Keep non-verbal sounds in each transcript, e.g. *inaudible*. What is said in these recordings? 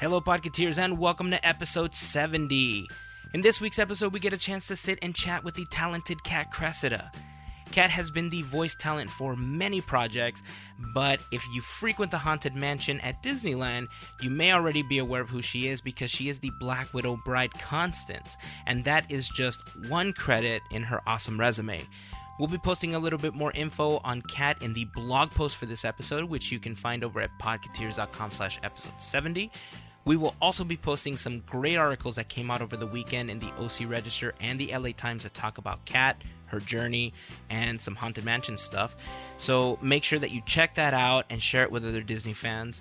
Hello, Podcateers, and welcome to episode 70. In this week's episode, we get a chance to sit and chat with the talented Kat Cressida. Kat has been the voice talent for many projects, but if you frequent the Haunted Mansion at Disneyland, you may already be aware of who she is because she is the Black Widow bride Constance, and that is just one credit in her awesome resume. We'll be posting a little bit more info on Kat in the blog post for this episode, which you can find over at podcateers.com slash episode 70. We will also be posting some great articles that came out over the weekend in the OC Register and the LA Times that talk about Kat, her journey, and some Haunted Mansion stuff. So make sure that you check that out and share it with other Disney fans.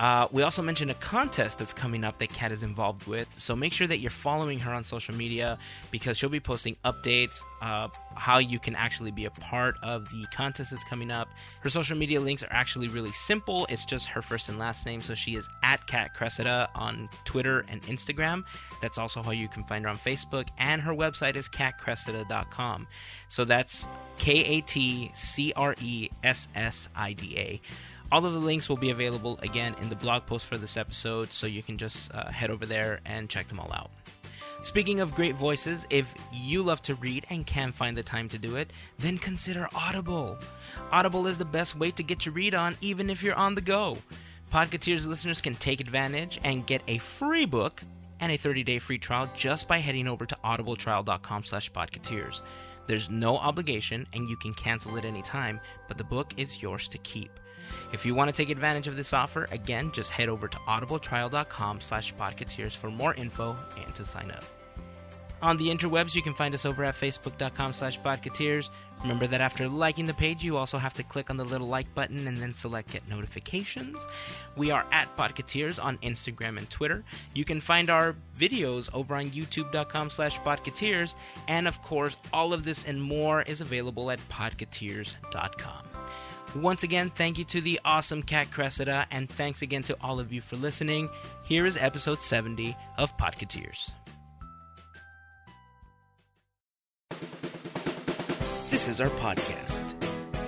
Uh, we also mentioned a contest that's coming up that Kat is involved with, so make sure that you're following her on social media because she'll be posting updates, uh, how you can actually be a part of the contest that's coming up. Her social media links are actually really simple. It's just her first and last name, so she is at Kat Cressida on Twitter and Instagram. That's also how you can find her on Facebook, and her website is katcressida.com. So that's K A T C R E S S I D A. All of the links will be available again in the blog post for this episode, so you can just uh, head over there and check them all out. Speaking of great voices, if you love to read and can find the time to do it, then consider Audible. Audible is the best way to get your read on, even if you're on the go. Podcateers listeners can take advantage and get a free book and a 30-day free trial just by heading over to audibletrial.com slash. There's no obligation and you can cancel at any time, but the book is yours to keep. If you want to take advantage of this offer, again, just head over to audibletrial.com slash podcateers for more info and to sign up. On the interwebs, you can find us over at facebook.com slash podcateers. Remember that after liking the page, you also have to click on the little like button and then select get notifications. We are at podcateers on Instagram and Twitter. You can find our videos over on youtube.com slash podcateers. And of course, all of this and more is available at podcateers.com. Once again, thank you to the awesome Kat Cressida, and thanks again to all of you for listening. Here is episode 70 of Podcateers. This is our podcast.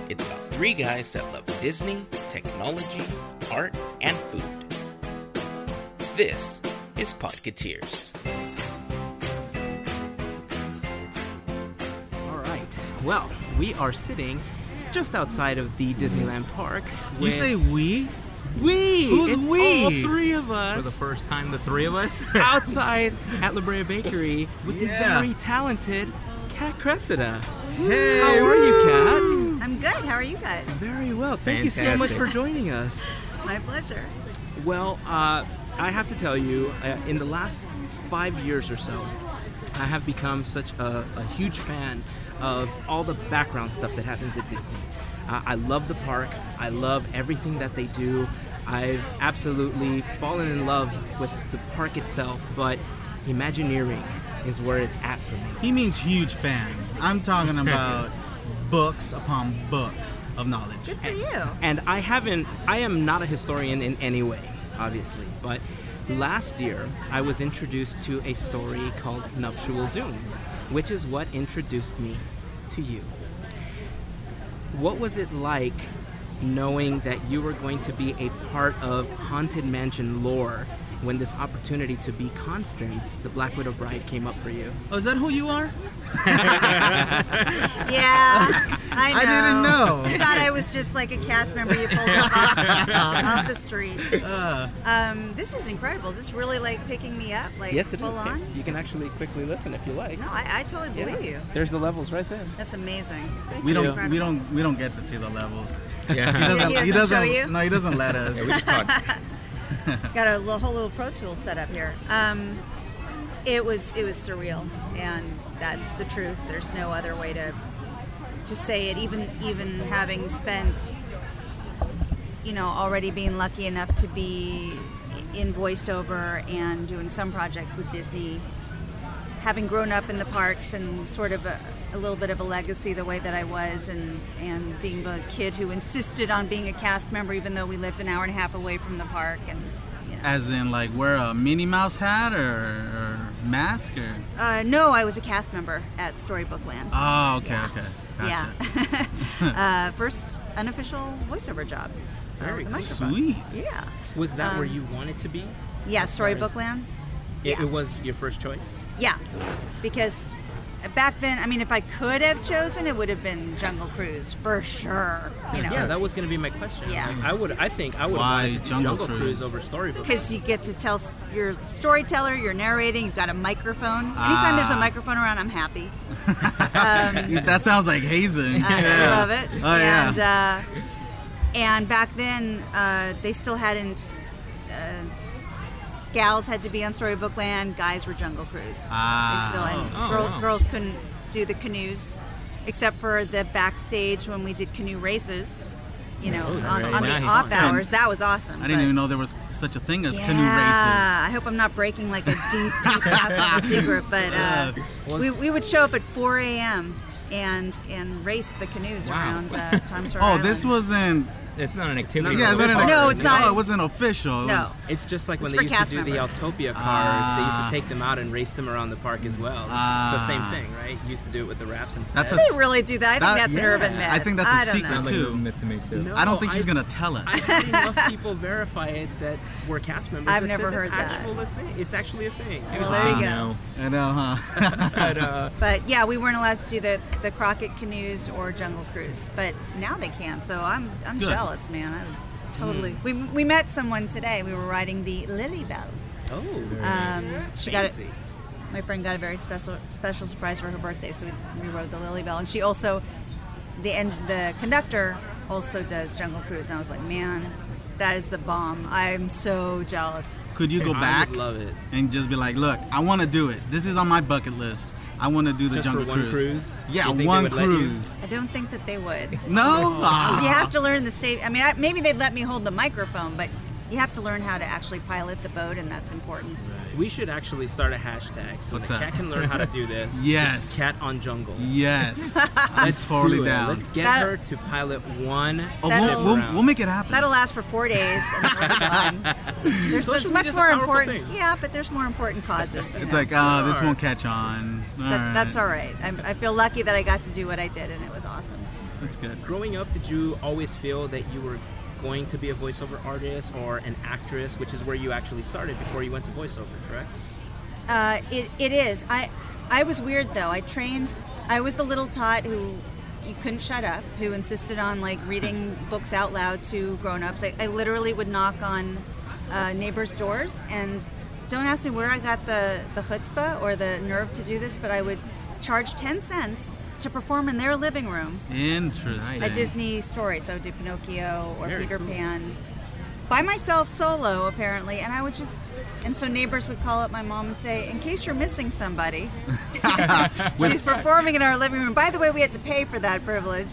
It's about three guys that love Disney, technology, art, and food. This is Podcateers. All right. Well, we are sitting just outside of the Disneyland Park. You say we? we? Who's it's we? All three of us. For the first time, the three of us. *laughs* outside at La Brea Bakery with Yeah. the very talented Kat Cressida. Hey, How are you, Kat? I'm good. How are you guys? Very well. Thank you so much for joining us. My pleasure. Well, uh, I have to tell you, uh, in the last five years or so, I have become such a, a huge fan of all the background stuff that happens at Disney. Uh, I love the park. I love everything that they do. I've absolutely fallen in love with the park itself, but Imagineering is where it's at for me. He means huge fan. I'm talking *laughs* about books upon books of knowledge. Good for you. And I haven't, I am not a historian in any way, obviously, but last year I was introduced to a story called Nuptial Doom, which is what introduced me to you. What was it like knowing that you were going to be a part of Haunted Mansion lore when this opportunity to be Constance, the Black Widow bride, came up for you? Oh, is that who you are? *laughs* Yeah, I know. I didn't know. I thought I was just like a cast member you pulled up off, *laughs* off the street. Uh, Um, this is incredible. Is this really like picking me up? Like Yes, it is. full on? You can actually quickly listen if you like. No, I, I totally Yeah. believe you. There's the levels right there. That's amazing. we you. don't we don't we don't get to see the levels. He yeah. doesn't, he doesn't show you? No, he doesn't let us. we just talked. *laughs* *laughs* Got a little, whole little Pro Tools set up here. Um, it was it was surreal, and that's the truth. There's no other way to to say it. Even even having spent, you know, already being lucky enough to be in voiceover and doing some projects with Disney, having grown up in the parks and sort of a, a little bit of a legacy the way that I was, and and being the kid who insisted on being a cast member even though we lived an hour and a half away from the park, and. As in, like, wear a Minnie Mouse hat or, or mask or. Uh, no, I was a cast member at Storybook Land. Oh, okay, okay. Gotcha. Yeah. *laughs* uh, first unofficial voiceover job. Very the microphone. Sweet. Yeah. Was that where Um, you wanted to be? Yeah, Storybook Land. It, Yeah. it was your first choice. Yeah, because back then, I mean, if I could have chosen, it would have been Jungle Cruise for sure. You know, Yeah, that was going to be my question. Yeah. Like, I would. I think I would Why Jungle Jungle Cruise? Cruise over Storybook. because you get to tell s- storyteller, you're narrating, you've got a microphone. Anytime there's a Ah. microphone around, I'm happy. *laughs* that sounds like hazing. I Yeah. love it. Oh yeah. and uh, and back then, uh, they still hadn't. Uh, gals had to be on Storybook Land. Guys were Jungle Cruise. Ah. They still and Oh, girl, wow. girls couldn't do the canoes, except for the backstage when we did canoe races. You know, Oh, on, right. on the Now off hours, that was awesome. I didn't but- even know there was such a thing as yeah, canoe races. I hope I'm not breaking like a deep, deep classified *laughs* secret, but uh, Well, we, we would show up at 4 a.m. and and race the canoes Wow. around uh, Tom *laughs* Sawyer Oh, Island. this wasn't. It's not an activity. Yeah, is that an, No, it's not. Oh, it wasn't official. It No. was- It's just like when they used to cast do the Altopia Autopia cars. they used Ah. to take them out and race them around the park as well. It's Ah. the same thing, right? You used to do it with the rafts instead. That's a They really do that. I think That- that's an urban myth. I think that's a I don't secret, know. Sounds like a too. little myth to me too. No. I don't think she's gonna tell us. I had enough people verify it that were cast members. I've never heard it's that. Actual a thing. It's actually a thing. It was there you go. I know, huh? *laughs* But, uh, *laughs* yeah, we weren't allowed to do the, the Crockett canoes or Jungle Cruise, but now they can. So I'm I'm Good. Jealous, man. I totally. We, we met someone today. We were riding the Lilly Belle. oh, Um, she got it. fancy. My friend got a very special special surprise for her birthday, so we, we rode the Lilly Belle, and she also the end the conductor also does Jungle Cruise, and I was like, man, that is the bomb. I'm so jealous. Could you go I back would love it. and just be like, look, I want to do it. This is on my bucket list. I want to do the Just jungle for one cruise. cruise? Yeah, You think they one would let you? cruise. I don't think that they would. No. *laughs* 'Cause you have to learn the safe. I mean, I, maybe they'd let me hold the microphone, but you have to learn how to actually pilot the boat, and that's important. We should actually start a hashtag so What's that that? Kat can learn how to do *laughs* this. Yes. Kat on jungle. Yes. *laughs* I'm Let's totally do it. down. Let's get That- her to pilot one. Oh, That'll- we'll, we'll, we'll make it happen. That'll last for four days, and then we'll be *laughs* done. There's, there's much more important. thing. Yeah, but there's more important causes. it's know. like, uh, this won't catch on. All That, right. that's all right. I'm, I feel lucky that I got to do what I did, and it was awesome. That's good. Growing up, did you always feel that you were going to be a voiceover artist or an actress, which is where you actually started before you went to voiceover, correct? Uh, it, it is. I I was weird though. I trained. I was the little tot who you couldn't shut up, who insisted on like reading *laughs* books out loud to grown-ups. I, I literally would knock on uh, neighbors' doors and don't ask me where I got the the chutzpah or the nerve to do this, but I would charge ten cents to perform in their living room Interesting. a Disney story. So do Pinocchio or Very Peter cool. Pan by myself solo apparently and I would just and so neighbors would call up my mom and say in case you're missing somebody *laughs* she's performing in our living room by the way we had to pay for that privilege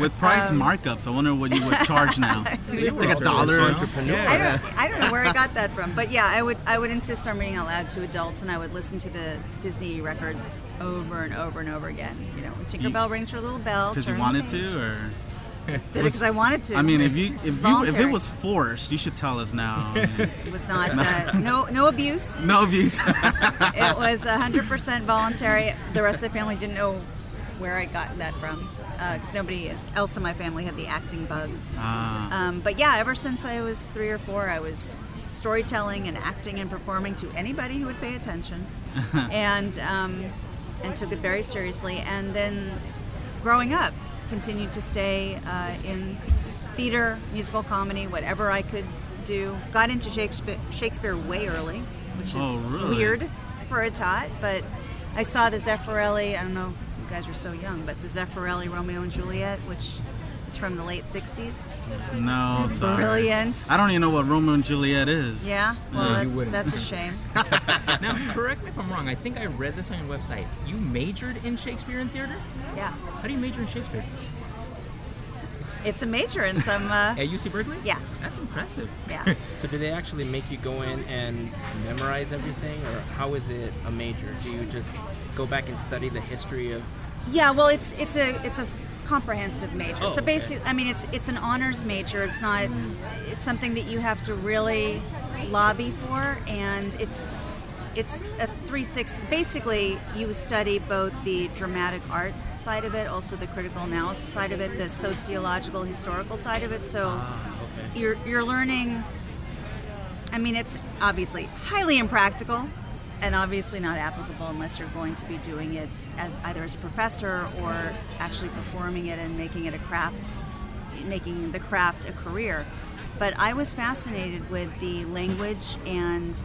With price Um, markups, I wonder what you would charge now. So you were a dollar. entrepreneur. I don't I don't know where I got that from but yeah I would I would insist on reading out loud to adults and I would listen to the Disney records over and over and over again you know when Tinkerbell rings her little bell Because you wanted to, or did it because I wanted to I mean, if you if you if it was forced, you should tell us now. *laughs* It was not uh, no no abuse *laughs* no abuse. *laughs* it was 100% voluntary. The rest of the family didn't know where I got that from because nobody else in my family had the acting bug. Ah, Um, but yeah, ever since I was three or four, I was storytelling and acting and performing to anybody who would pay attention, and um, and took it very seriously. And then, growing up, continued to stay uh, in theater, musical comedy, whatever I could do. Got into Shakespeare, Shakespeare way early, which is Oh, really? weird for a tot, but I saw the Zeffirelli. I don't know, you guys are so young, but the Zeffirelli Romeo and Juliet, which is from the late '60s. no, sorry. Brilliant. I don't even know what Romeo and Juliet is. Yeah, well, Yeah, that's, that's a shame. *laughs* Now, correct me if I'm wrong. I think I read this on your website. You majored in Shakespeare and theater. Yeah, How do you major in Shakespeare? it's a major in some. Uh, *laughs* At UC Berkeley? yeah, That's impressive. yeah. *laughs* So do they actually make you go in and memorize everything, or how is it a major? Do you just go back and study the history of? Yeah, well, it's it's a it's a comprehensive major. Oh, so okay. basically, I mean, it's it's an honors major. It's not. It's something that you have to really lobby for, and it's it's a three six. Basically, you study both the dramatic art side of it, also the critical analysis side of it, the sociological historical side of it. So ah, Okay. you're you're learning. I mean, it's obviously highly impractical and obviously not applicable unless you're going to be doing it as either as a professor or actually performing it and making it a craft, making the craft a career. But I was fascinated with the language and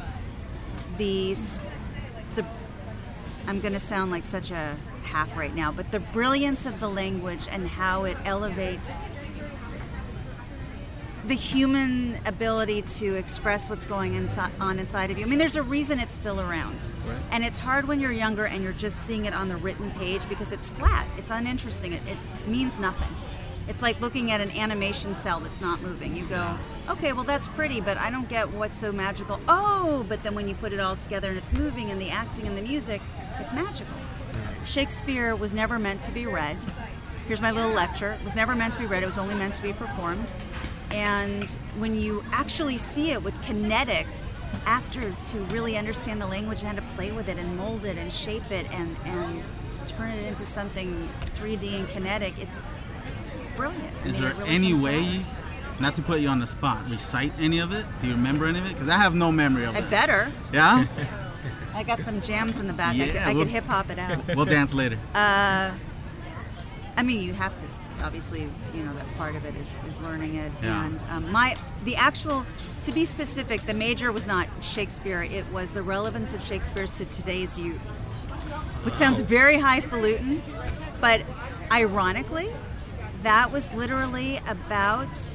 the the I'm going to sound like such a hack right now, but the brilliance of the language and how it elevates the human ability to express what's going inside, on inside of you. I mean, there's a reason it's still around. Right. And it's hard when you're younger and you're just seeing it on the written page because it's flat, it's uninteresting, it, it means nothing. It's like looking at an animation cell that's not moving. You go, okay, well, that's pretty, but I don't get what's so magical. Oh, but then when you put it all together and it's moving and the acting and the music, it's magical. Shakespeare was never meant to be read. Here's my little lecture. It was never meant to be read, it was only meant to be performed. And when you actually see it with kinetic actors who really understand the language and how to play with it and mold it and shape it and, and turn it into something 3D and kinetic, it's brilliant. I Is mean, there really any way, not to put you on the spot, recite any of it? Do you remember any of it? Because I have no memory of I it. better. Yeah? *laughs* *laughs* I got some jams in the back. I Yeah, could, we'll- could hip hop it out. we'll dance later. Uh, I mean, you have to. Obviously, you know that's part of it is, is learning it. Yeah. And um, my the actual, to be specific, the major was not Shakespeare. It was the relevance of Shakespeare to today's youth, which sounds very highfalutin, but ironically, that was literally about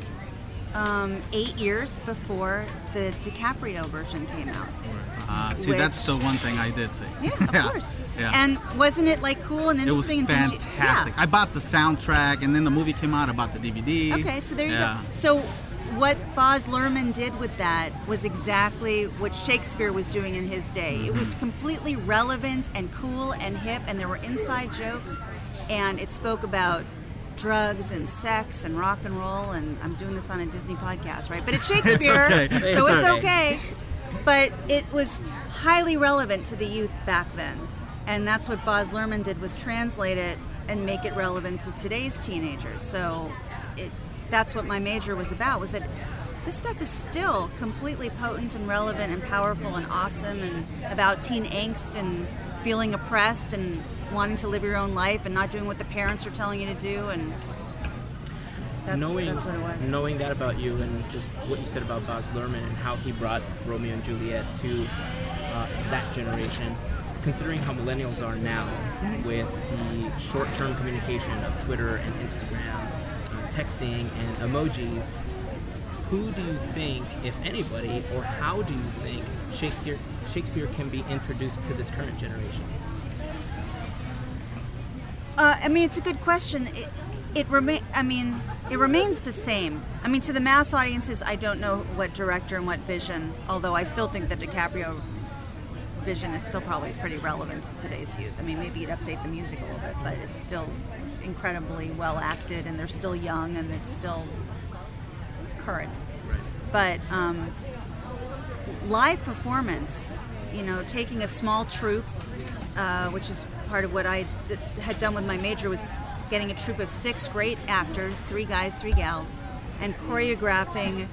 um, eight years before the DiCaprio version came out. Uh, see, that's the one thing I did see. Yeah, of *laughs* course. Yeah. And wasn't it like cool and it was interesting? and things you- fantastic. yeah. I bought the soundtrack, and then the movie came out. I bought the DVD. Okay, so there you yeah. go. So what Baz Luhrmann did with that was exactly what Shakespeare was doing in his day. It Mm-hmm. was completely relevant and cool and hip, and there were inside jokes, and it spoke about drugs and sex and rock and roll. And I'm doing this on a Disney podcast, right? But it's *laughs* Shakespeare, okay. so It's it's okay. okay. But it was highly relevant to the youth back then, and that's what Baz Luhrmann did was translate it and make it relevant to today's teenagers. So it, that's what my major was about was that this stuff is still completely potent and relevant and powerful and awesome and about teen angst and feeling oppressed and wanting to live your own life and not doing what the parents are telling you to do and that's, knowing that's what it was. knowing that about you and just what you said about Baz Luhrmann and how he brought Romeo and Juliet to uh, that generation, considering how millennials are now with the short-term communication of Twitter and Instagram, uh, texting and emojis, who do you think, if anybody, or how do you think Shakespeare Shakespeare can be introduced to this current generation? Uh, I mean, it's a good question. It, it remain. I mean, it remains the same. I mean, to the mass audiences, I don't know what director and what vision. Although I still think that DiCaprio vision is still probably pretty relevant to today's youth. I mean, maybe you'd update the music a little bit, but it's still incredibly well acted, and they're still young, and it's still current. But um, live performance, you know, taking a small troupe uh, which is part of what I d- had done with my major, was getting a troupe of six great actors, three guys, three gals, and choreographing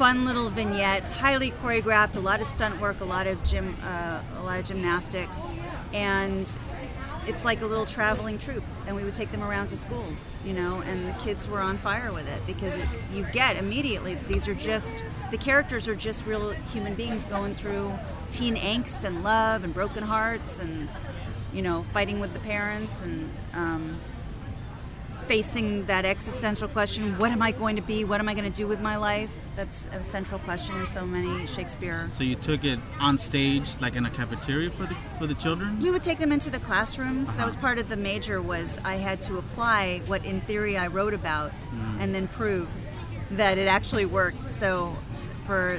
fun little vignettes, highly choreographed, a lot of stunt work, a lot of gym, uh, a lot of gymnastics, and it's like a little traveling troupe. And we would take them around to schools, you know, and the kids were on fire with it because it, you get immediately these are just the characters are just real human beings going through teen angst and love and broken hearts and you know fighting with the parents and um, facing that existential question what am i going to be what am i going to do with my life that's a central question in so many shakespeare So you took it on stage, like in a cafeteria for the for the children. we would take them into the classrooms that was part of the major was i had to apply what in theory i wrote about and then prove that it actually worked so for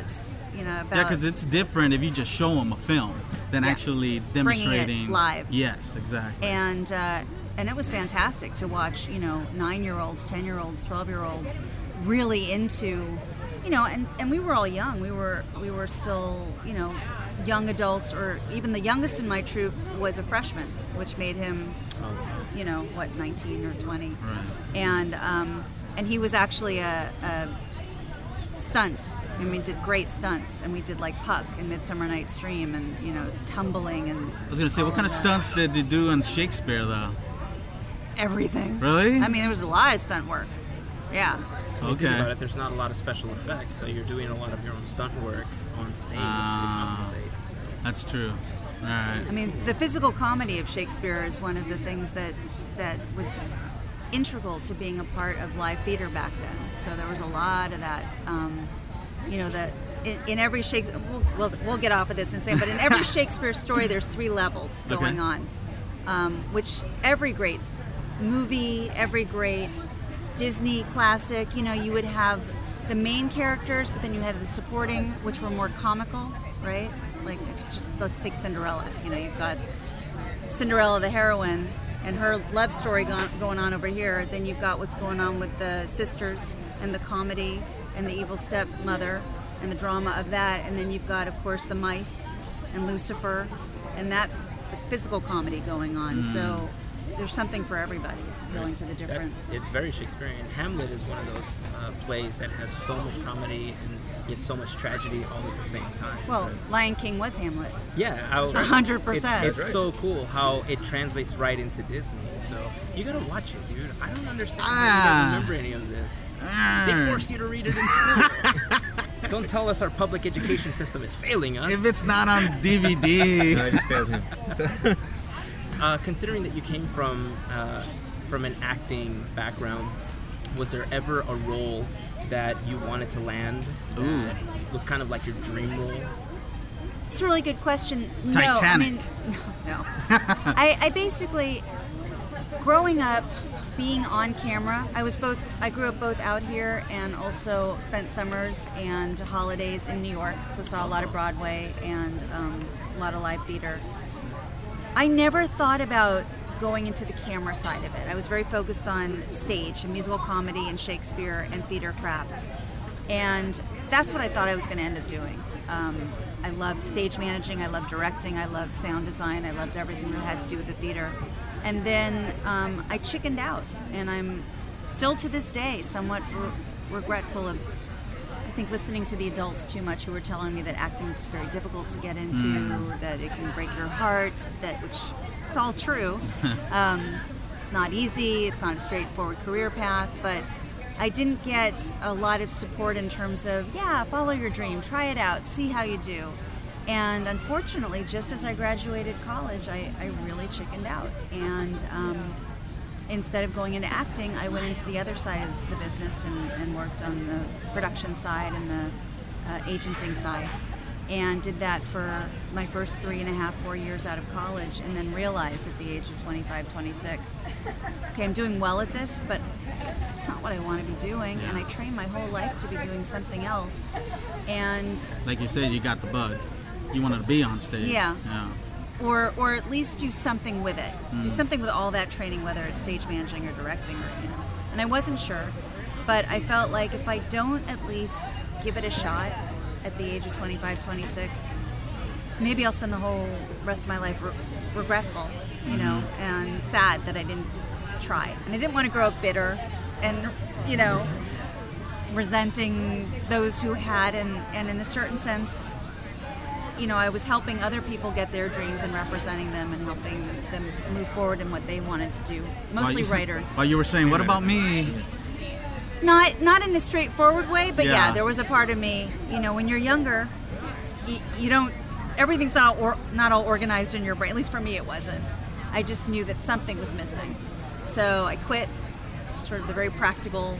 you know about Yeah, because it's different if you just show them a film than Yeah. actually demonstrating live. Yes, exactly. and uh, and it was fantastic to watch you know nine year olds ten year olds 12 year olds really into you know and, and we were all young. We were we were still you know young adults or even the youngest in my troop was a freshman which made him you know what 19 or 20 Right. and um, and he was actually a, a stunt. And we did great stunts, and we did like Puck and Midsummer Night's Dream, and you know, tumbling and I was gonna say, what kind of stunts did you do on Shakespeare, though? Everything. Really? I mean, there was a lot of stunt work. Yeah. When think about Okay. it, there's not a lot of special effects, so you're doing a lot of your own stunt work on stage Ah. to compensate. So. That's true. All right. I mean, the physical comedy of Shakespeare is one of the things that that was integral to being a part of live theater back then. So there was a lot of that. Um, you know, that in, in every Shakespeare, we'll, we'll, we'll get off of this in a second, but in every *laughs* Shakespeare story, there's three levels Okay. going on, um, which every great s- movie, every great Disney classic, you know, you would have the main characters, but then you had the supporting, which were more comical, right? Like, just let's take Cinderella. You know, you've got Cinderella, the heroine, and her love story go- going on over here. Then you've got what's going on with the sisters and the comedy and the evil stepmother and the drama of that. And then you've got, of course, the mice and Lucifer, and that's the physical comedy going on. So mm-hmm. There's something for everybody. It's appealing to the different. That's, it's very Shakespearean. Hamlet is one of those uh, plays that has so much comedy and yet so much tragedy all at the same time. Well, Lion King was Hamlet. yeah, I, A hundred It's, percent. it's That's right. so cool how it translates right into Disney. So you gotta watch it, dude. I don't understand how Ah. you don't remember any of this. They Ah. forced you to read it in school. *laughs* don't tell us our public education system is failing us. If it's not on DVD. No, DVD, I just failed him. *laughs* So, Uh, considering that you came from uh, from an acting background, was there ever a role that you wanted to land that was kind of like your dream role? It's a really good question. No, Titanic. I mean, no, no. I, I basically, growing up, being on camera, I was both. I grew up both out here and also spent summers and holidays in New York. So saw a lot of Broadway and um, a lot of live theater. I never thought about going into the camera side of it. I was very focused on stage and musical comedy and Shakespeare and theater craft. And that's what I thought I was going to end up doing. Um, I loved stage managing, I loved directing, I loved sound design, I loved everything that had to do with the theater. And then um, I chickened out, and I'm still to this day somewhat re- regretful of I think listening to the adults too much who were telling me that acting is very difficult to get into, that it can break your heart, that which it's all true. *laughs* um, it's not easy, it's not a straightforward career path, but I didn't get a lot of support in terms of, yeah, follow your dream, try it out, see how you do. And unfortunately, just as I graduated college, I, I really chickened out. And um, instead of going into acting, I went into the other side of the business and, and worked on the production side and the uh, agenting side. And did that for my first three and a half, four years out of college, and then realized at the age of 25, 26, okay, I'm doing well at this, but it's not what I want to be doing. And I trained my whole life to be doing something else. And like you said, you got the bug. You wanted to be on stage. Yeah. Yeah. Or or at least do something with it. Do hmm. something with all that training, whether it's stage managing or directing, or you know. And I wasn't sure, but I felt like if I don't at least give it a shot at the age of 25, 26, maybe I'll spend the whole rest of my life re- regretful, you know, hmm. and sad that I didn't try. And I didn't want to grow up bitter and you know resenting those who had and, and in a certain sense you know, I was helping other people get their dreams and representing them and helping them move forward in what they wanted to do. Mostly writers. While you were saying, what about me? Not not in a straightforward way, but yeah. Yeah. there was a part of me. You know, when you're younger, you, you don't. Everything's not or, not all organized in your brain. At least for me, it wasn't. I just knew that something was missing, so I quit. Sort of the very practical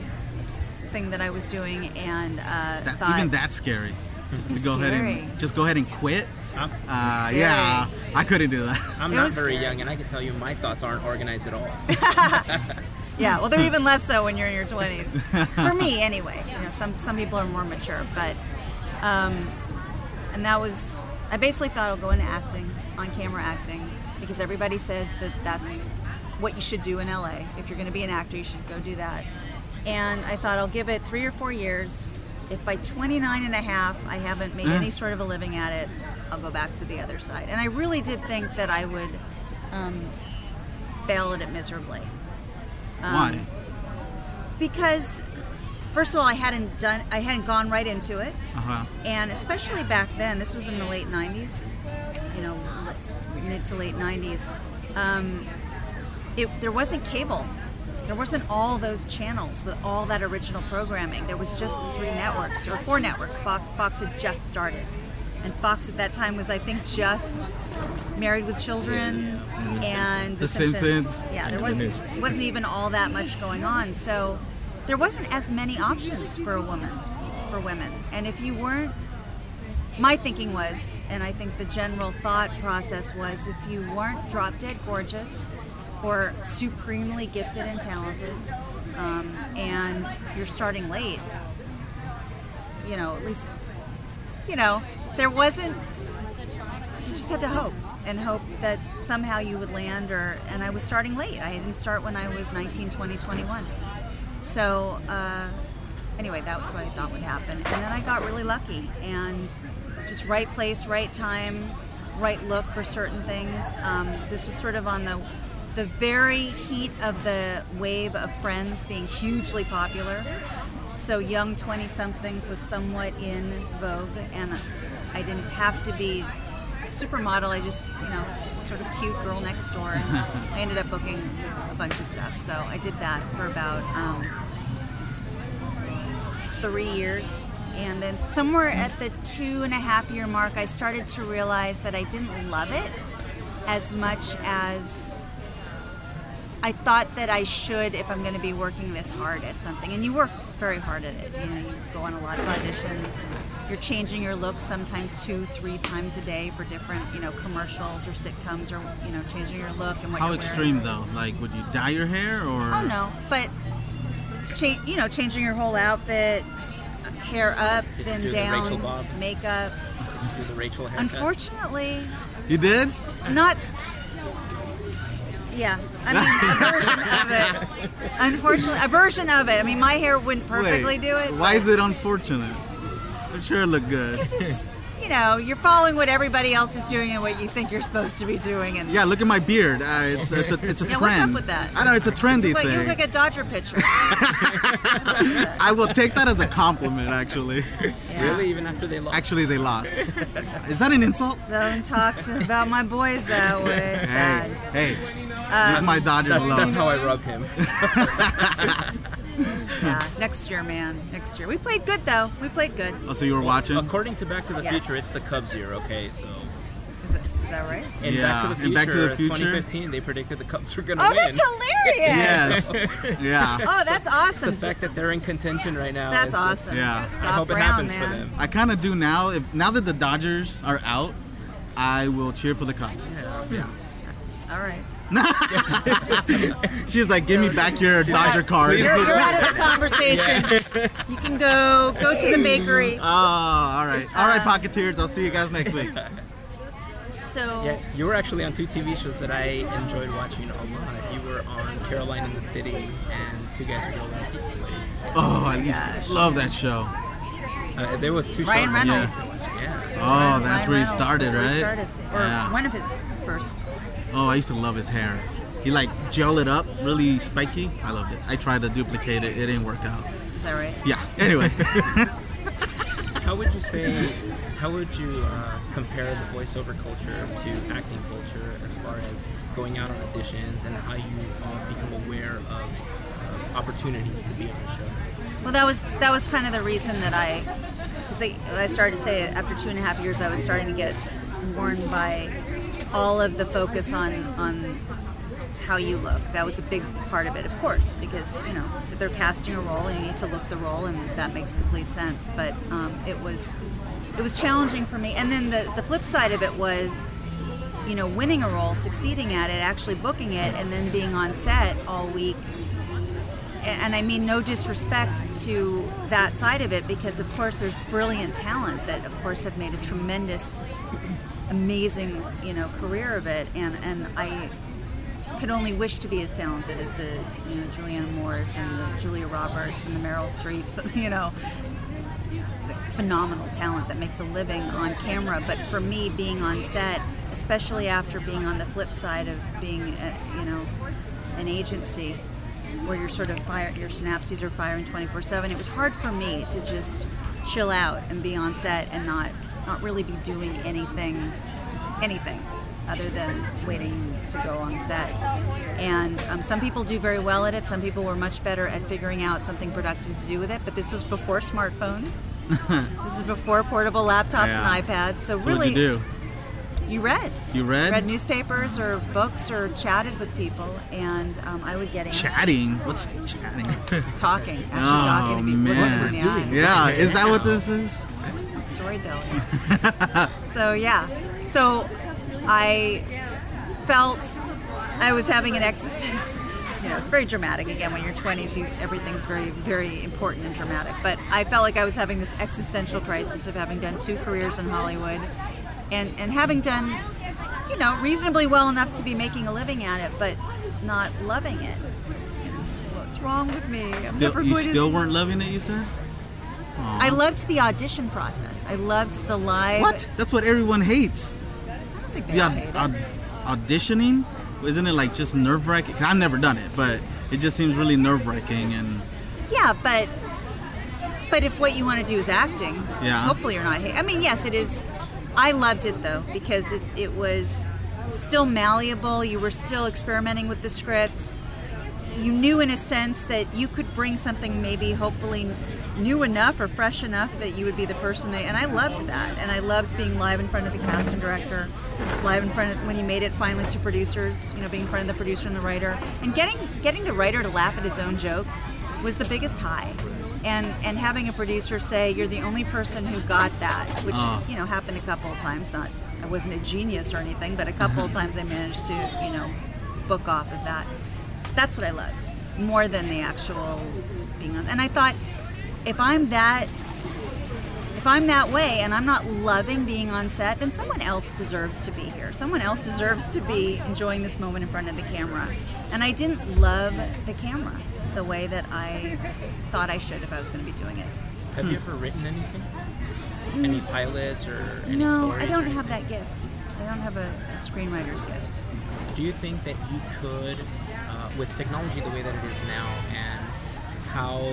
thing that I was doing, and uh, That, thought, even that's scary. *laughs* Just to It's go ahead and just go ahead and quit. Uh, yeah, I couldn't do that. I'm It not very scary. young, and I can tell you my thoughts aren't organized at all. *laughs* Yeah, well, they're even less so when you're in your 20s. *laughs* For me, anyway. You know, some some people are more mature, but um, and that was I basically thought I'll go into acting, on camera acting, because everybody says that that's what you should do in LA. If you're going to be an actor, you should go do that. And I thought I'll give it three or four years. If by 29 and a half I haven't made Yeah. any sort of a living at it, I'll go back to the other side. And I really did think that I would um, fail at it miserably Why? because first of all, I hadn't done, I hadn't gone right into it, Uh huh. and especially back then, this was in the late '90s, you know, mid to late '90s. Um, it, there wasn't cable. There wasn't all those channels with all that original programming. There was just the three networks or four networks. Fox, Fox had just started, and Fox at that time was, I think, just Married with Children and The Simpsons. Yeah, there wasn't wasn't even all that much going on. So there wasn't as many options for a woman, for women. And if you weren't, my thinking was, and I think the general thought process was, if you weren't drop dead gorgeous or supremely gifted and talented, um, and you're starting late, you know, at least, you know, there wasn't. You just had to hope and hope that somehow you would land or and I was starting late. I didn't start when I was 19, 20, 21. So uh, anyway, that was what I thought would happen. And then I got really lucky and just right place, right time, right look for certain things. Um, this was sort of on the the very heat of the wave of Friends being hugely popular. So young 20 somethings was somewhat in vogue, and I didn't have to be a supermodel. I just, you know, sort of cute girl next door. And *laughs* I ended up booking a bunch of stuff. So I did that for about um, three years. And then somewhere at the two and a half year mark, I started to realize that I didn't love it as much as I thought that I should if I'm going to be working this hard at something. And you work very hard at it. You know, you go on a lot of auditions. You're changing your look sometimes two, three times a day for different, you know, commercials or sitcoms or, you know, changing your look and what How you're extreme wearing. though? Like, would you dye your hair or? Oh no, but cha- you know, changing your whole outfit, hair up, Did you then do the Rachel down, Bob? makeup. Do the Rachel haircut. Unfortunately, You did? not. Yeah, I mean a version of it. *laughs* Unfortunately, a version of it. I mean, my hair wouldn't perfectly Wait, do it. Why is it unfortunate? I'm sure it looked good. Because it's *laughs* you know you're following what everybody else is doing and what you think you're supposed to be doing, and Yeah, look at my beard. Uh, it's it's a it's a Yeah, trend. what's up with that? I know it's a trendy you look, thing. you look like a Dodger pitcher. *laughs* I will take that as a compliment. Actually, Yeah. Really, even after they lost. actually they lost. Is that an insult? Don't talk to, about my boys that way. It's sad. Hey, hey, leave um, my Dodgers That- alone. that's how I rub him. *laughs* Yeah, next year, man. Next year. We played good though. We played good. oh, so you were watching? According to Back to the Yes. Future, it's the Cubs year. Okay, so Is, it, is that right? in Yeah, Back to the Future, in Back to the Future? 2015, they predicted the Cubs were gonna Oh, win. Oh, that's hilarious. *laughs* Yes. Yeah. *laughs* Oh, that's awesome. The fact that they're in contention right now. That's is just- awesome. Yeah. I Doc hope it happens man. for them. I kind of do now. If now that the Dodgers are out, I will cheer for the Cubs. Yeah. All right. *laughs* She's like, give me back your Dodger card. You're, you're out of the *laughs* conversation. You can go go to the bakery. Oh, all right. All right, Podcateers. I'll see you guys next week. So Yeah, you were actually on two TV shows that I enjoyed watching a lot. You were on Caroline in the City and Two Guys, a Girl and a Pizza Place. Oh, I used to love that show. Uh, there was two Ryan shows. that Reynolds. used Yeah. Oh, that's Ryan where he Reynolds, started, that's where right? He started, or Yeah. one of his first. Oh, I used to love his hair. He like gel it up, really spiky. I loved it. I tried to duplicate it. It didn't work out. Is that right? Yeah. Anyway. *laughs* How would you say, how would you uh, compare the voiceover culture to acting culture as far as going out on auditions and how you uh, become aware of uh, opportunities to be on the show? Well, that was that was kind of the reason that I, because I started to say after two and a half years, I was starting to get worn by all of the focus on on how you look. That was a big part of it, of course, because you know they're casting a role and you need to look the role, and that makes complete sense. But um, it was it was challenging for me. And then the the flip side of it was. You know, winning a role, succeeding at it, actually booking it, and then being on set all week and I mean no disrespect to that side of it because of course there's brilliant talent that of course have made a tremendous amazing you know career of it and and I could only wish to be as talented as the you know Julianne Moores and the Julia Roberts and the Meryl Streeps *laughs* you know phenomenal talent that makes a living on camera but for me being on set especially after being on the flip side of being a, you know an agency where you're sort of fire, your synapses are firing 24/7. It was hard for me to just chill out and be on set and not not really be doing anything anything other than waiting to go on set. And um, some people do very well at it. Some people were much better at figuring out something productive to do with it. But this was before smartphones. *laughs* this is before portable laptops Yeah. and iPads. So, So really, what'd you do? you read. You read? Read newspapers or books or chatted with people, and um, I would get answers. Chatting. What's chatting? Talking, *laughs* actually Oh, talking to people. man. looking them in the yeah, is that what this is? Storytelling. *laughs* so yeah, so I felt I was having an ex. You know, it's very dramatic. Again, when you're 20s, you, everything's very, very important and dramatic. But I felt like I was having this existential crisis of having done two careers in Hollywood, and and having done, you know, reasonably well enough to be making a living at it, but not loving it. What's wrong with me? I'm Still, you still weren't loving it, you said? I loved the audition process. I loved the live. What? That's what everyone hates. I don't think they The aud- hate it. aud- auditioning? Isn't it like just nerve wracking? I've never done it, but it just seems really nerve wracking and Yeah, but but if what you want to do is acting, Yeah. hopefully you're not. ha- I mean, yes, it is. I loved it though because it, it was still malleable. You were still experimenting with the script. You knew in a sense that you could bring something maybe hopefully new enough or fresh enough that you would be the person they and I loved that and I loved being live in front of the cast and director live in front of when he made it finally to producers you know being in front of the producer and the writer and getting getting the writer to laugh at his own jokes was the biggest high and and having a producer say you're the only person who got that which Oh. you know happened a couple of times not I wasn't a genius or anything but a couple of *laughs* times I managed to you know book off of that that's what I loved more than the actual being on. And I thought, if I'm that, if I'm that way, and I'm not loving being on set, then someone else deserves to be here. Someone else deserves to be enjoying this moment in front of the camera. And I didn't love the camera the way that I thought I should if I was going to be doing it. Have you ever written anything? Any pilots or any no, stories? I or don't have that gift. I don't have a, a screenwriter's gift. Do you think that you could, uh, with technology the way that it is now, and how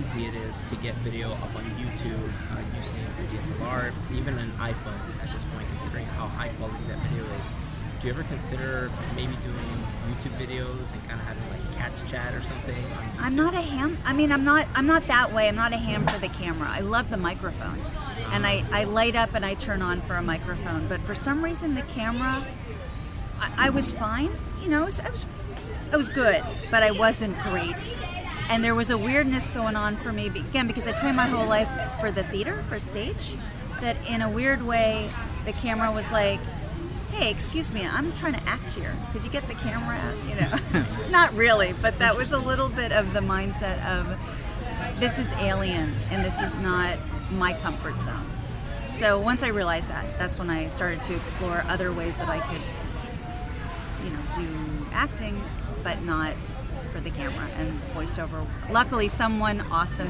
easy it is to get video up on YouTube uh, using a DSLR, even an iPhone at this point, considering how high quality that video is? Do you ever consider maybe doing YouTube videos and kind of having like Cat's Chat or something? I'm not a ham. I mean, I'm not. I'm not that way. I'm not a ham for the camera. I love the microphone, and I, I light up and I turn on for a microphone. But for some reason, the camera, I, I was fine. You know, I was, I was, I was good, but I wasn't great. And there was a weirdness going on for me again because I trained my whole life for the theater, for stage. That in a weird way, the camera was like, "Hey, excuse me, I'm trying to act here. Could you get the camera out?" You know, *laughs* not really, but that was a little bit of the mindset of this is alien and this is not my comfort zone. So once I realized that, that's when I started to explore other ways that I could, you know, do acting, but not for the camera and voiceover. Luckily, someone awesome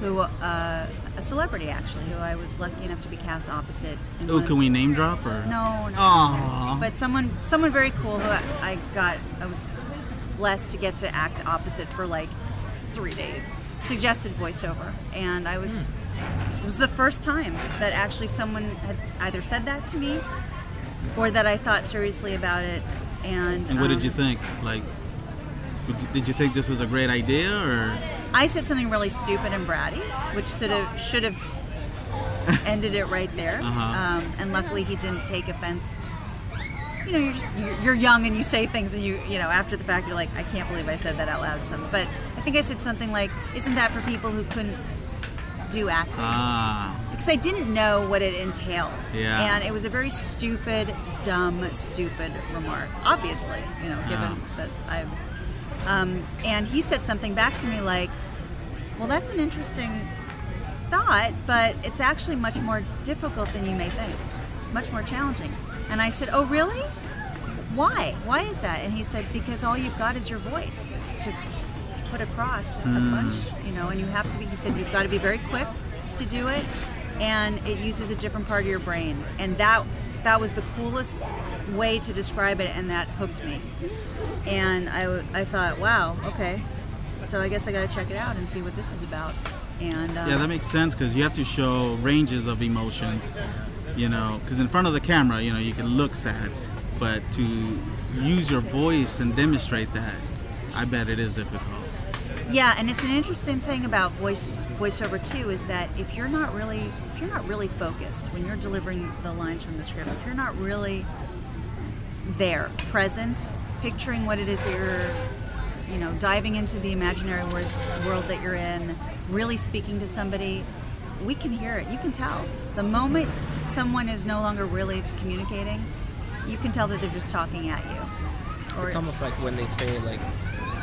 who, uh, a celebrity actually, who I was lucky enough to be cast opposite. Oh, can we name drop or? no, no. Aw. But someone, someone very cool who I, I got. I was blessed to get to act opposite for like three days. Suggested voiceover, and I was. It was the first time that actually someone had either said that to me, or that I thought seriously about it. And And what did um, you think? Like, you- did you think this was a great idea or? I said something really stupid and bratty, which should have should have *laughs* ended it right there. Uh-huh. Um, and luckily, he didn't take offense. You know, you're just you're, young and you say things, and you you know after the fact you're like, I can't believe I said that out loud. to Something, but I think I said something like, "Isn't that for people who couldn't do acting?" Ah, because I didn't know what it entailed. Yeah. And it was a very stupid, dumb, stupid remark. Obviously, you know, given Yeah. that I've. Um, and he said something back to me like, "Well, that's an interesting thought, but it's actually much more difficult than you may think. It's much more challenging." And I said, "Oh, really? Why? Why is that?" And he said, "Because all you've got is your voice to to put across a bunch, you know, and you have to be." He said, "You've got to be very quick to do it, and it uses a different part of your brain, and that that was the coolest way to describe it, and that hooked me. And I, I thought, wow, okay, so I guess I got to check it out and see what this is about. And um, Yeah, that makes sense because you have to show ranges of emotions. You know, because in front of the camera, you know, you can look sad, but to use your voice and demonstrate that, I bet it is difficult. Yeah, and it's an interesting thing about voice voiceover too is that if you're not really you're not really focused when you're delivering the lines from the script, if you're not really there, present, picturing what it is that you're, you know, diving into the imaginary world, that you're in, really speaking to somebody, we can hear it. You can tell. The moment someone is no longer really communicating, you can tell that they're just talking at you. Or It's almost like when they say like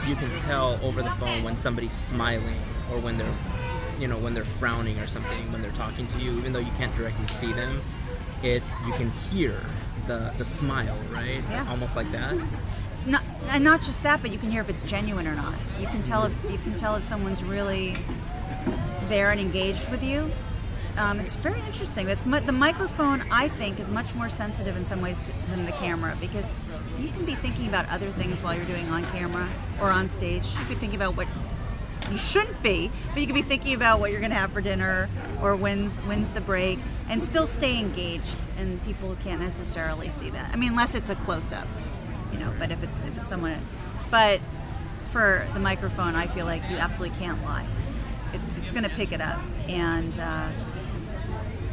you can tell over the phone when somebody's smiling or when they're you know when they're frowning or something when they're talking to you even though you can't directly see them it you can hear the the smile right Yeah. almost like that not and not just that, but you can hear if it's genuine or not. You can tell if you can tell if someone's really there and engaged with you. Um, it's very interesting. It's the microphone. I think is much more sensitive in some ways to, than the camera because you can be thinking about other things while you're doing on camera or on stage. You could be thinking about what you shouldn't be, but you could be thinking about what you're going to have for dinner or when's when's the break, and still stay engaged. And people can't necessarily see that. I mean, unless it's a close up, you know. But if it's if it's someone, but for the microphone, I feel like you absolutely can't lie. It's it's going to pick it up, and uh,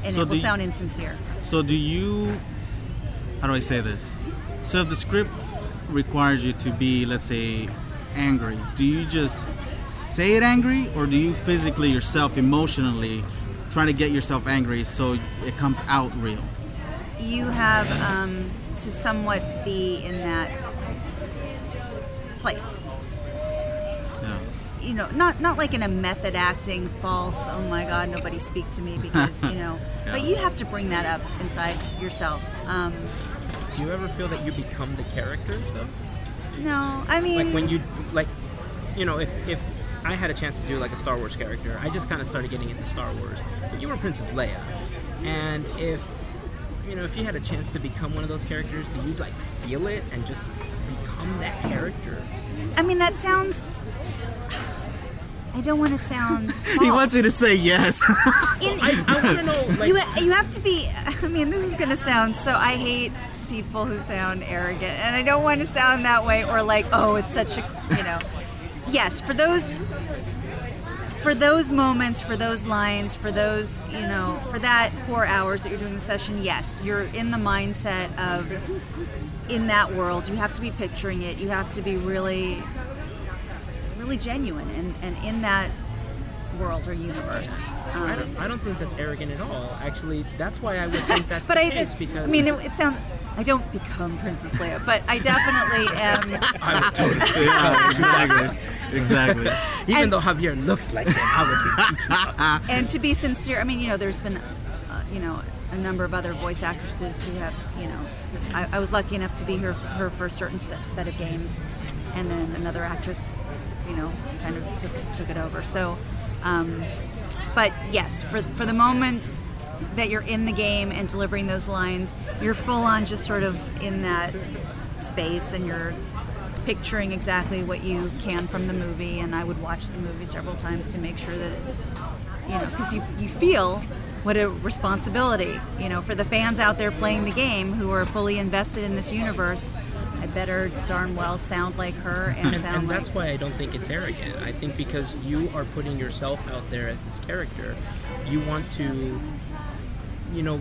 and So it will do you- sound insincere. So do you? How do I say this? So if the script requires you to be, let's say, angry, do you just say it angry, or do you physically yourself, emotionally, try to get yourself angry so it comes out real? you have um, to somewhat be in that place. Yeah. You know, not not like in a method acting false. Oh my God, nobody speak to me *laughs* because you know. But you have to bring that up inside yourself. Um, do you ever feel that you become the characters though no, I mean, like when you like you know if if i had a chance to do like a star wars character i just kind of started getting into star wars but you were princess leia and if you know if you had a chance to become one of those characters do you like feel it and just become that character I mean that sounds. I don't want to sound. *laughs* He wants you to say yes. *laughs* In- i, I want to know like you, you have to be i mean this is going to sound so i hate people who sound arrogant and i don't want to sound that way or like oh it's such a you know yes for those for those moments for those lines for those you know for that four hours that you're doing the session yes you're in the mindset of in that world you have to be picturing it you have to be really really genuine and, and in that world or universe Um, I don't, I don't think that's arrogant at all. Actually, that's why I would think *laughs* that's but the I, case it, because I mean, it, it sounds. I don't become Princess Leia, but I definitely *laughs* am. I would totally, *laughs* exactly. *laughs* Even And- though Javier looks like him, I would be. *laughs* And to be sincere, I mean, you know, there's been, uh, you know, a number of other voice actresses who have, you know, I, I was lucky enough to be her her for a certain set, set of games, and then another actress, you know, kind of took took it over. So, um, but yes, for for the moments that you're in the game and delivering those lines, you're full on just sort of in that space, and you're picturing exactly what you can from the movie. And I would watch the movie several times to make sure that it, you know, because you, you feel what a responsibility, you know, for the fans out there playing the game who are fully invested in this universe. I better darn well sound like her and, and, sound and like that's why I don't think it's arrogant. I think because you are putting yourself out there as this character, you want to, you know,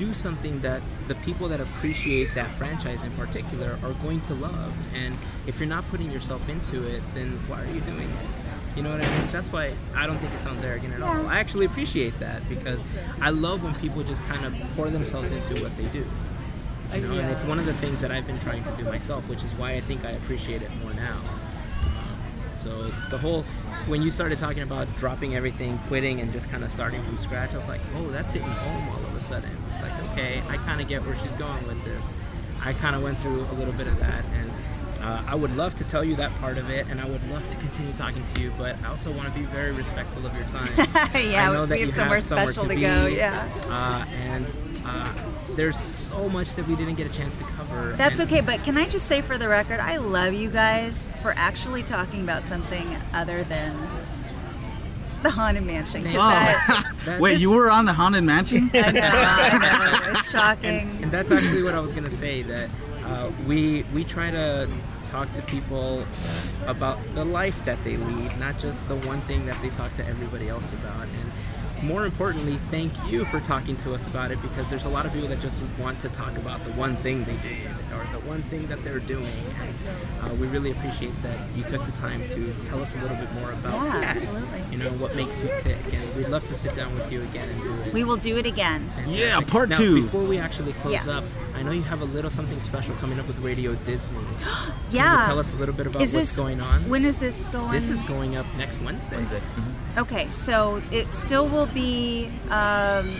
do something that the people that appreciate that franchise in particular are going to love. And if you're not putting yourself into it, then why are you doing it? You know what I mean? That's why I don't think it sounds arrogant at all. I actually appreciate that because I love when people just kind of pour themselves into what they do. You know, and it's one of the things that I've been trying to do myself, which is why I think I appreciate it more now. Um, so the whole, when you started talking about dropping everything, quitting, and just kind of starting from scratch, I was like, oh, that's hitting home all of a sudden. It's like, okay, I kind of get where she's going with this. I kind of went through a little bit of that, and uh, I would love to tell you that part of it, and I would love to continue talking to you, but I also want to be very respectful of your time. *laughs* yeah, I know we that have you somewhere have somewhere special to, to go. be. Yeah. uh, and uh, there's so much that we didn't get a chance to cover. That's okay, but can I just say for the record, I love you guys for actually talking about something other than the Haunted Mansion. that- *laughs* That- Wait, you were on the Haunted Mansion? I know, I know, it's shocking. and that's actually what I was gonna say. That uh, we we try to talk to people about the life that they lead, not just the one thing that they talk to everybody else about. And more importantly, thank you for talking to us about it because there's a lot of people that just want to talk about the one thing they did or the one thing that they're doing. And uh, we really appreciate that you took the time to tell us a little bit more about Yeah, that. absolutely. You know what makes you tick, and we'd love to sit down with you again and do it. We will do it again. Yeah, Fantastic. part now, two. Before we actually close Yeah. up, I know you have a little something special coming up with Radio Disney. *gasps* Can *gasps* Yeah. you tell us a little bit about Is what's this going on? When is this going? this is going up next Wednesday. Wednesday. Okay, so it still will be um,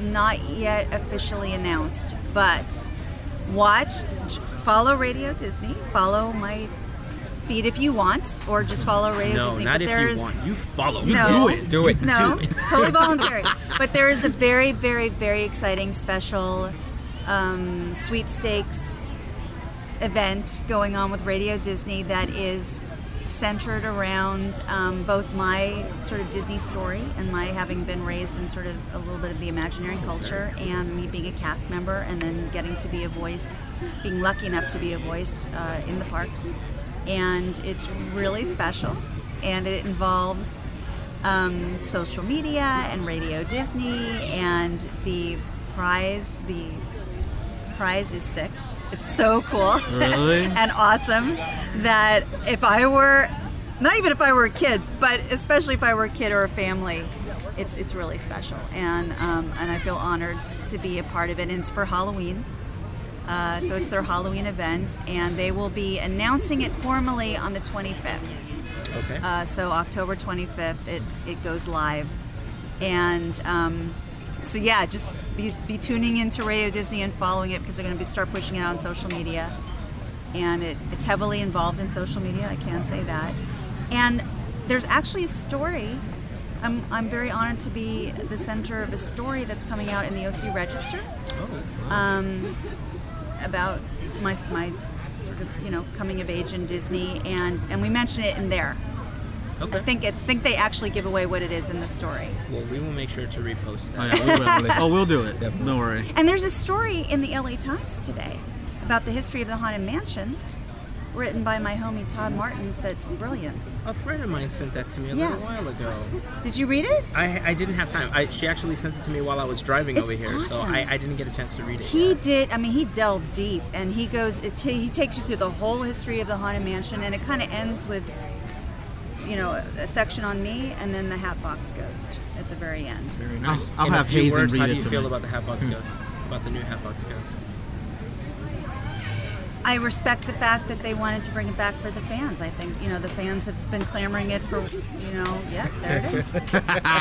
not yet officially announced, but watch, follow Radio Disney, follow my feed if you want, or just follow Radio No, Disney. not but if there's, you want. You follow. You No. do it. Do it. No, Do it. totally *laughs* voluntary. But there is a very, very, very exciting special um, sweepstakes event going on with Radio Disney that is centered around um, both my sort of Disney story and my having been raised in sort of a little bit of the imaginary culture and me being a cast member and then getting to be a voice, being lucky enough to be a voice uh, in the parks. And it's really special and it involves um, social media and Radio Disney, and the prize. The prize is sick. It's so cool Really? *laughs* and awesome that if I were, not even if I were a kid, but especially if I were a kid or a family, it's it's really special, and um, and I feel honored to be a part of it. And it's for Halloween. Uh, so it's their Halloween event, and they will be announcing it formally on the 25th. Okay. Uh, so October 25th, it, it goes live. And um, so, yeah, just be, be tuning into Radio Disney and following it because they're going to be start pushing it out on social media. And it, it's heavily involved in social media, I can say that. And there's actually a story. I'm, I'm very honored to be the center of a story that's coming out in the OC Register oh, um, about my, my sort of you know coming of age in Disney, and and we mention it in there. Okay. I think I think they actually give away what it is in the story. well, we will make sure to repost Oh, that. yeah, we will. *laughs* oh, we'll do it. Don't worry. And there's a story in the LA Times today about the history of the Haunted Mansion, written by my homie Todd Martens. That's brilliant. A friend of mine sent that to me a Yeah. little while ago. Did you read it? I, I didn't have time. I, she actually sent it to me while I was driving It's over here, so. I, I didn't get a chance to read it. He yet. did. I mean, he delved deep, and he goes. It t- he takes you through the whole history of the haunted mansion, and it kind of ends with, you know, a section on me, and then the Hatbox Ghost at the very end. Very nice. I'll- I'll In a have few Hazen words, read how do you to feel me. about the Hatbox *laughs* Ghost? About the new Hatbox Ghost? I respect the fact that they wanted to bring it back for the fans. I think you know the fans have been clamoring it for, you know, yeah, there it is. *laughs*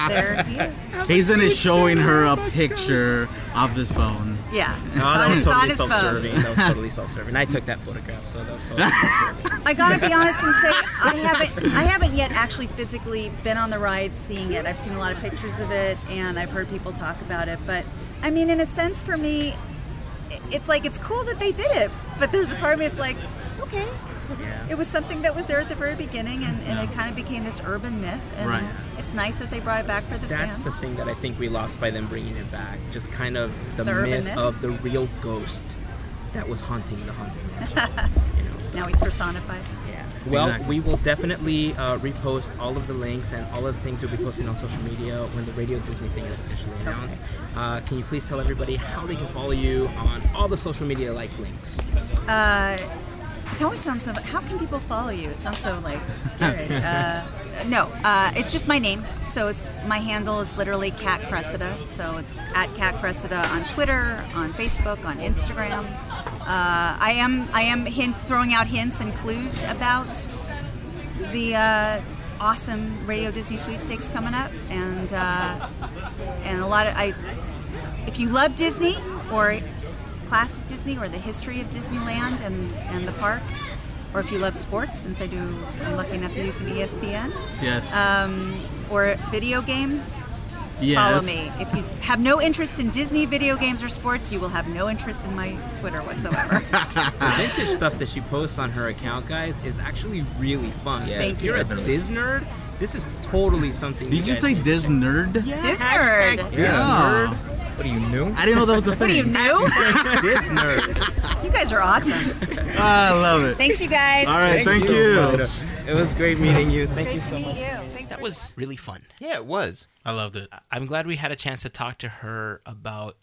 there he is. Hazen is showing her a picture of his phone. Yeah. *laughs* No, that was totally self-serving. That was totally self-serving. I took that photograph, so that was totally *laughs* self-serving. I gotta be honest and say I haven't I haven't yet actually physically been on the ride seeing it. I've seen a lot of pictures of it and I've heard people talk about it. But I mean, in a sense, for me, i- it's like it's cool that they did it. But there's a part of me it's like, okay, Yeah. it was something that was there at the very beginning, and, and it kind of became this urban myth. And Right. it's nice that they brought it back for the That's fans. the thing that I think we lost by them bringing it back. Just kind of the, The myth, myth? of the real ghost that was haunting the haunted *laughs* mansion. you know, so, now he's personified. Well, Exactly. we will definitely uh, repost all of the links and all of the things we'll be posting on social media when the Radio Disney thing is officially announced. Uh, can you please tell everybody how they can follow you on all the social media like links? Uh, it always sounds so. How can people follow you? It sounds so like scary. *laughs* uh, no, uh, it's just my name. So it's my handle is literally Kat Cressida. So it's at Kat Cressida on Twitter, on Facebook, on Instagram. Uh, I am I am hint throwing out hints and clues about the uh, awesome Radio Disney sweepstakes coming up, and uh, and a lot of I. If you love Disney or classic Disney or the history of Disneyland and, and the parks, or if you love sports, since I do, I'm lucky enough to do some ESPN, Yes. um, or video games, Yes. Follow me. If you have no interest in Disney video games or sports, you will have no interest in my Twitter whatsoever. *laughs* The vintage stuff that she posts on her account, guys, is actually really fun. Yeah, so Thank if you're you. a Diz nerd, this is totally something. Did you guys say need- Diz nerd? Yeah, Diz nerd. Diz Yeah. nerd. What are you new? I didn't know that was a thing. what are you thing. new? *laughs* Diz nerd. You guys are awesome. I love it. Thanks, you guys. All right, thank, you. Rhoda. It was great meeting you. Thank Great you to so meet much. you. Thanks That for- was really fun. Yeah, it was. I loved it. I'm glad we had a chance to talk to her about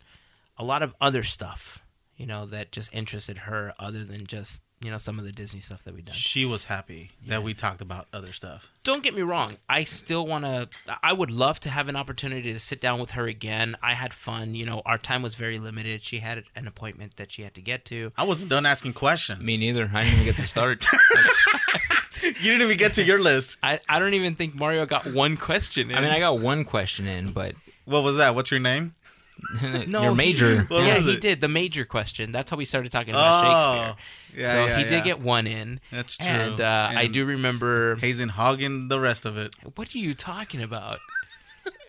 a lot of other stuff, you know, that just interested her other than just, you know, some of the Disney stuff that we've done. She was happy that we talked about other stuff. Don't get me wrong. I still want to, I would love to have an opportunity to sit down with her again. I had fun. You know, our time was very limited. She had an appointment that she had to get to. I wasn't done asking questions. Me neither. I didn't even get to start. *laughs* *laughs* you didn't even get to your list. I, I don't even think Mario got one question in. I mean, I got one question in, but What was that? What's your name? *laughs* no, your major. What yeah, he did the major question. That's how we started talking about Oh, Shakespeare. yeah, so yeah, he yeah. did get one in. That's true. And, uh, I do remember. Hazen hogging the rest of it. What are you talking about?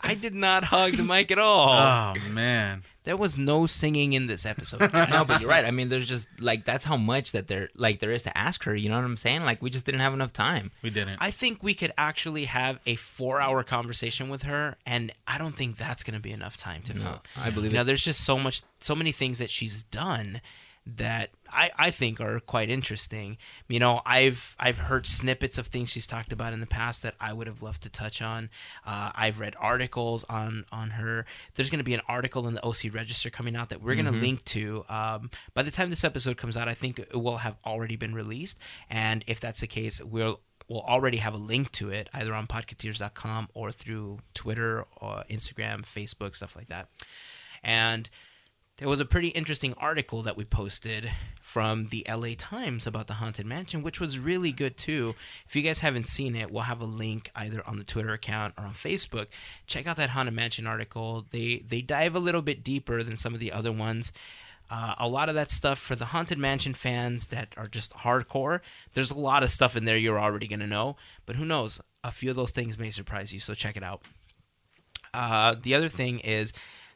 I did not hug the mic at all. *laughs* Oh man. there was no singing in this episode. *laughs* no, but you're right. I mean, there's just like that's how much that there like there is to ask her. You know what I'm saying? Like we just didn't have enough time. We didn't. I think we could actually have a four-hour conversation with her, and I don't think that's going to be enough time to No, fill. I believe You know, it. there's just so much, so many things that she's done that I, I think are quite interesting. You know, I've I've heard snippets of things she's talked about in the past that I would have loved to touch on. Uh, I've read articles on on her. There's going to be an article in the OC Register coming out that we're going to link to. Um, by the time this episode comes out, I think it will have already been released. And if that's the case, we'll we'll already have a link to it either on podcateers.com or through Twitter or Instagram, Facebook, stuff like that. And there was a pretty interesting article that we posted from the LA Times about the Haunted Mansion, which was really good too. If you guys haven't seen it, we'll have a link either on the Twitter account or on Facebook. Check out that Haunted Mansion article. They they dive a little bit deeper than some of the other ones. Uh, a lot of that stuff for the Haunted Mansion fans that are just hardcore. There's a lot of stuff in there you're already gonna know, but who knows? A few of those things may surprise you. So check it out. Uh, the other thing is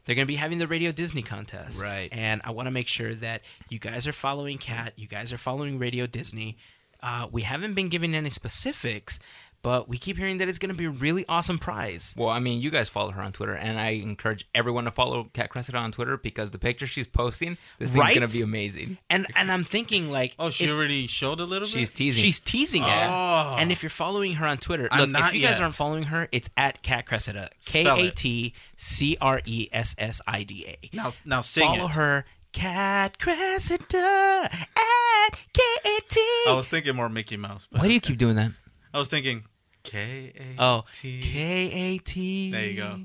they're going to be having the Radio Disney contest. Right. And I want to make sure that you guys are following Kat, you guys are following Radio Disney. Uh, we haven't been giving any specifics, but we keep hearing that it's going to be a really awesome prize. Well, I mean, you guys follow her on Twitter, and I encourage everyone to follow Kat Cressida on Twitter because the picture she's posting, this thing's Right? gonna be amazing. And and I'm thinking like, oh, she if- already showed a little bit. She's teasing. She's teasing it. Oh. And if you're following her on Twitter, I'm look, not if you guys aren't following her, it's at Kat Cressida. K Spell A it. T C R E S S I D A. now now sing Follow it. her, Kat Cressida at K A T. I was thinking more Mickey Mouse. But Why do you keep doing that? I was thinking K A Oh, T. K A T. There you go.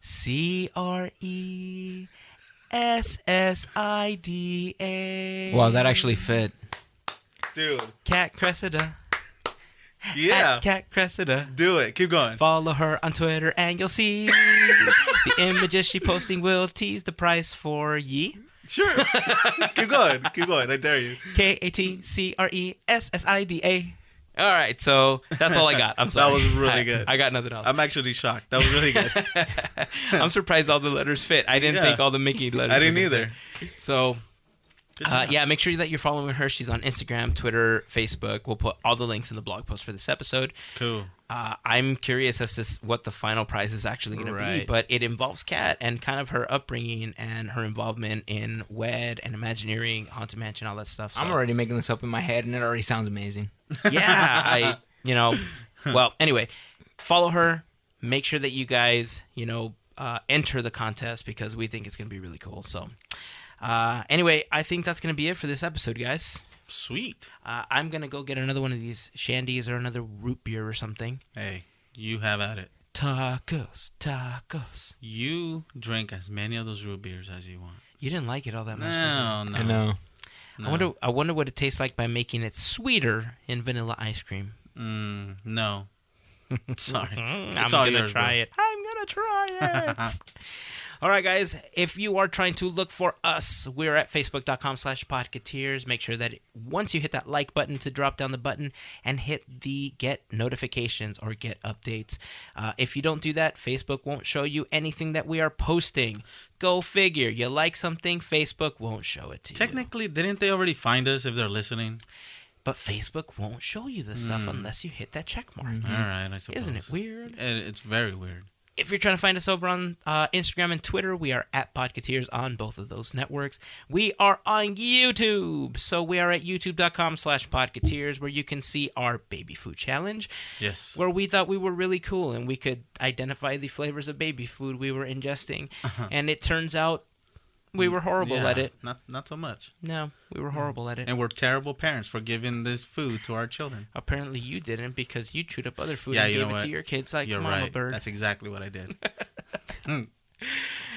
C R E S S I D A. Wow, that actually fit. Dude. Kat Cressida. Yeah. At Kat Cressida. Do it. Keep going. Follow her on Twitter and you'll see the images she posting will tease the price for ye. Sure. *laughs* Keep going. Keep going. I dare you. K A T C R E S S I D A. All right, so that's all I got. I'm sorry. *laughs* That was *laughs* really I- good. I got nothing else. I'm actually shocked. That was really good. *laughs* I'm surprised all the letters fit. I didn't Yeah. think all the Mickey letters. I didn't either. fit. So, uh, yeah, make sure that you're following her. She's on Instagram, Twitter, Facebook. We'll put all the links in the blog post for this episode. Cool. Uh, I'm curious as to what the final prize is actually going to be, but it involves Kat and kind of her upbringing and her involvement in WED and Imagineering, Haunted Mansion, all that stuff. So, I'm already making this up in my head, and it already sounds amazing. Yeah, I, you know, well, anyway, follow her. Make sure that you guys, you know, uh, enter the contest because we think it's going to be really cool. So, uh, anyway, I think that's going to be it for this episode, guys. Sweet. Uh, I'm going to go get another one of these shandies or another root beer or something. Hey, you have at it. Tacos, tacos. You drink as many of those root beers as you want. You didn't like it all that much. No, no. I know. I wonder. I wonder what it tastes like by making it sweeter in vanilla ice cream. Mm, no. *laughs* Sorry. Mm, It's I'm all gonna yours, try bro. it. I'm gonna try it. *laughs* All right, guys. If you are trying to look for us, we're at facebook.com slash podcateers. Make sure that once you hit that like button to drop down the button and hit the get notifications or get updates. Uh, if you don't do that, Facebook won't show you anything that we are posting. Go figure. You like something, Facebook won't show it to you. Technically, didn't they already find us if they're listening? But Facebook won't show you the stuff unless you hit that check mark. All right, I suppose. Isn't it weird? It- It's very weird. If you're trying to find us over on uh, Instagram and Twitter, we are at Podcateers on both of those networks. We are on YouTube. So we are at youtube.com slash Podcateers, where you can see our baby food challenge, Yes. where we thought we were really cool and we could identify the flavors of baby food we were ingesting. And it turns out we mm, were horrible Yeah, at it. Not not so much. No, we were mm. horrible at it. And we're terrible parents for giving this food to our children. Apparently you didn't because you chewed up other food Yeah, and gave it to your kids like You're Mama right. Bird. That's exactly what I did. *laughs* Mm.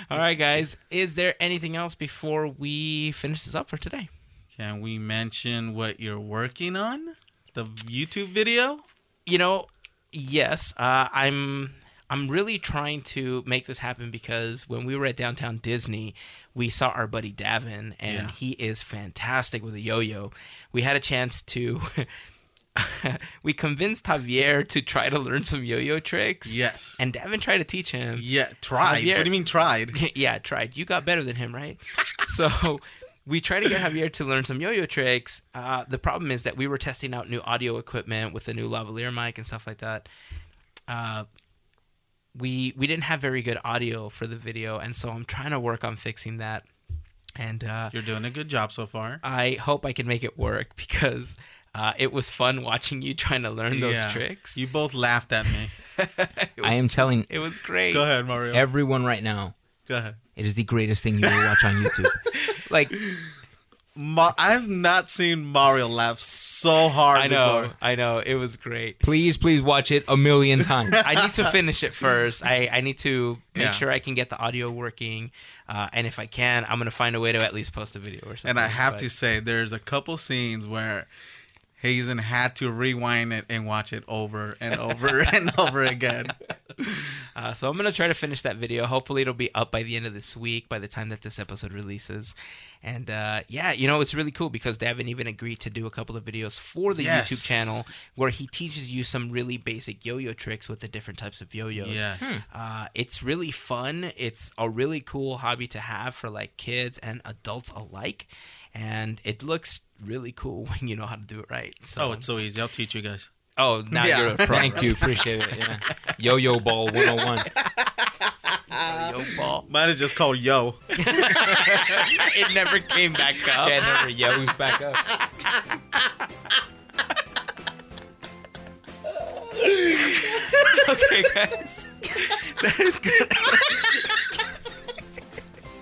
All right, guys. Is there anything else before we finish this up for today? Can we mention what you're working on? The YouTube video? You know, yes. Uh, I'm. I'm really trying to make this happen because when we were at downtown Disney, we saw our buddy Davin, and Yeah. he is fantastic with a yo-yo. We had a chance to. *laughs* we convinced Javier to try to learn some yo-yo tricks. Yes. And Davin tried to teach him. Yeah, tried. Javier- What do you mean tried? *laughs* yeah, tried. You got better than him, right? *laughs* so we tried to get Javier to learn some yo-yo tricks. Uh, the problem is that we were testing out new audio equipment with the new lavalier mic and stuff like that. Uh, we we didn't have very good audio for the video, and so I'm trying to work on fixing that. And uh, You're doing a good job so far. I hope I can make it work *laughs* because uh, it was fun watching you trying to learn those Yeah. tricks. You both laughed at me. *laughs* I am was- telling it was great. Go ahead, Mario. everyone right now, Go ahead. it is the greatest thing you will watch on *laughs* YouTube. like, Ma- I've not seen Mario laugh so hard I know, before. I know. It was great. please, please watch it a million times. *laughs* I need to finish it first. I, I need to make Yeah. sure I can get the audio working. Uh, and if I can, I'm going to find a way to at least post a video or something. And I have But- to say, there's a couple scenes where Hazen had to rewind it and watch it over and over *laughs* and over again. Uh, so I'm going to try to finish that video. Hopefully, it'll be up by the end of this week, by the time that this episode releases. And uh, yeah, you know, it's really cool because Davin even agreed to do a couple of videos for the Yes. YouTube channel where he teaches you some really basic yo yo tricks with the different types of yo yos. Yes. Uh, it's really fun. It's a really cool hobby to have for like kids and adults alike. And it looks really cool *laughs* when you know how to do it right. So, Oh, it's so easy. I'll teach you guys. Oh, now Yeah. you're a pro. Thank you, appreciate it. Yeah. *laughs* Yo-yo ball 101. yo ball. Mine is just called Yo. *laughs* it never came back up. Yeah, never yo's back up. *laughs* okay, guys. That is good.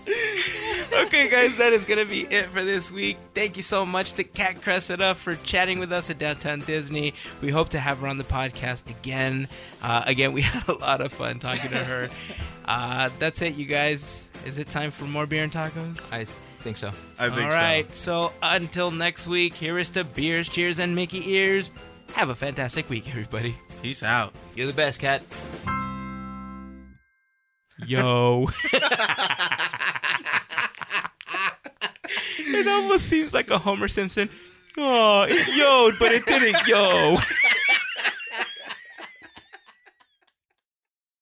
Okay, guys, that is going to be it for this week. Thank you so much to Kat Cressida for chatting with us at Downtown Disney. We hope to have her on the podcast again. Uh, again, we *laughs* had a lot of fun talking to her. *laughs* Uh, that's it, you guys. Is it time for more beer and tacos? I think so. I think so. All right. So. until next week, here is to beers, cheers, and Mickey ears. Have a fantastic week, everybody. Peace out. You're the best, Kat. Yo. it almost seems like a Homer Simpson. Oh, it yo'd, but it didn't yo.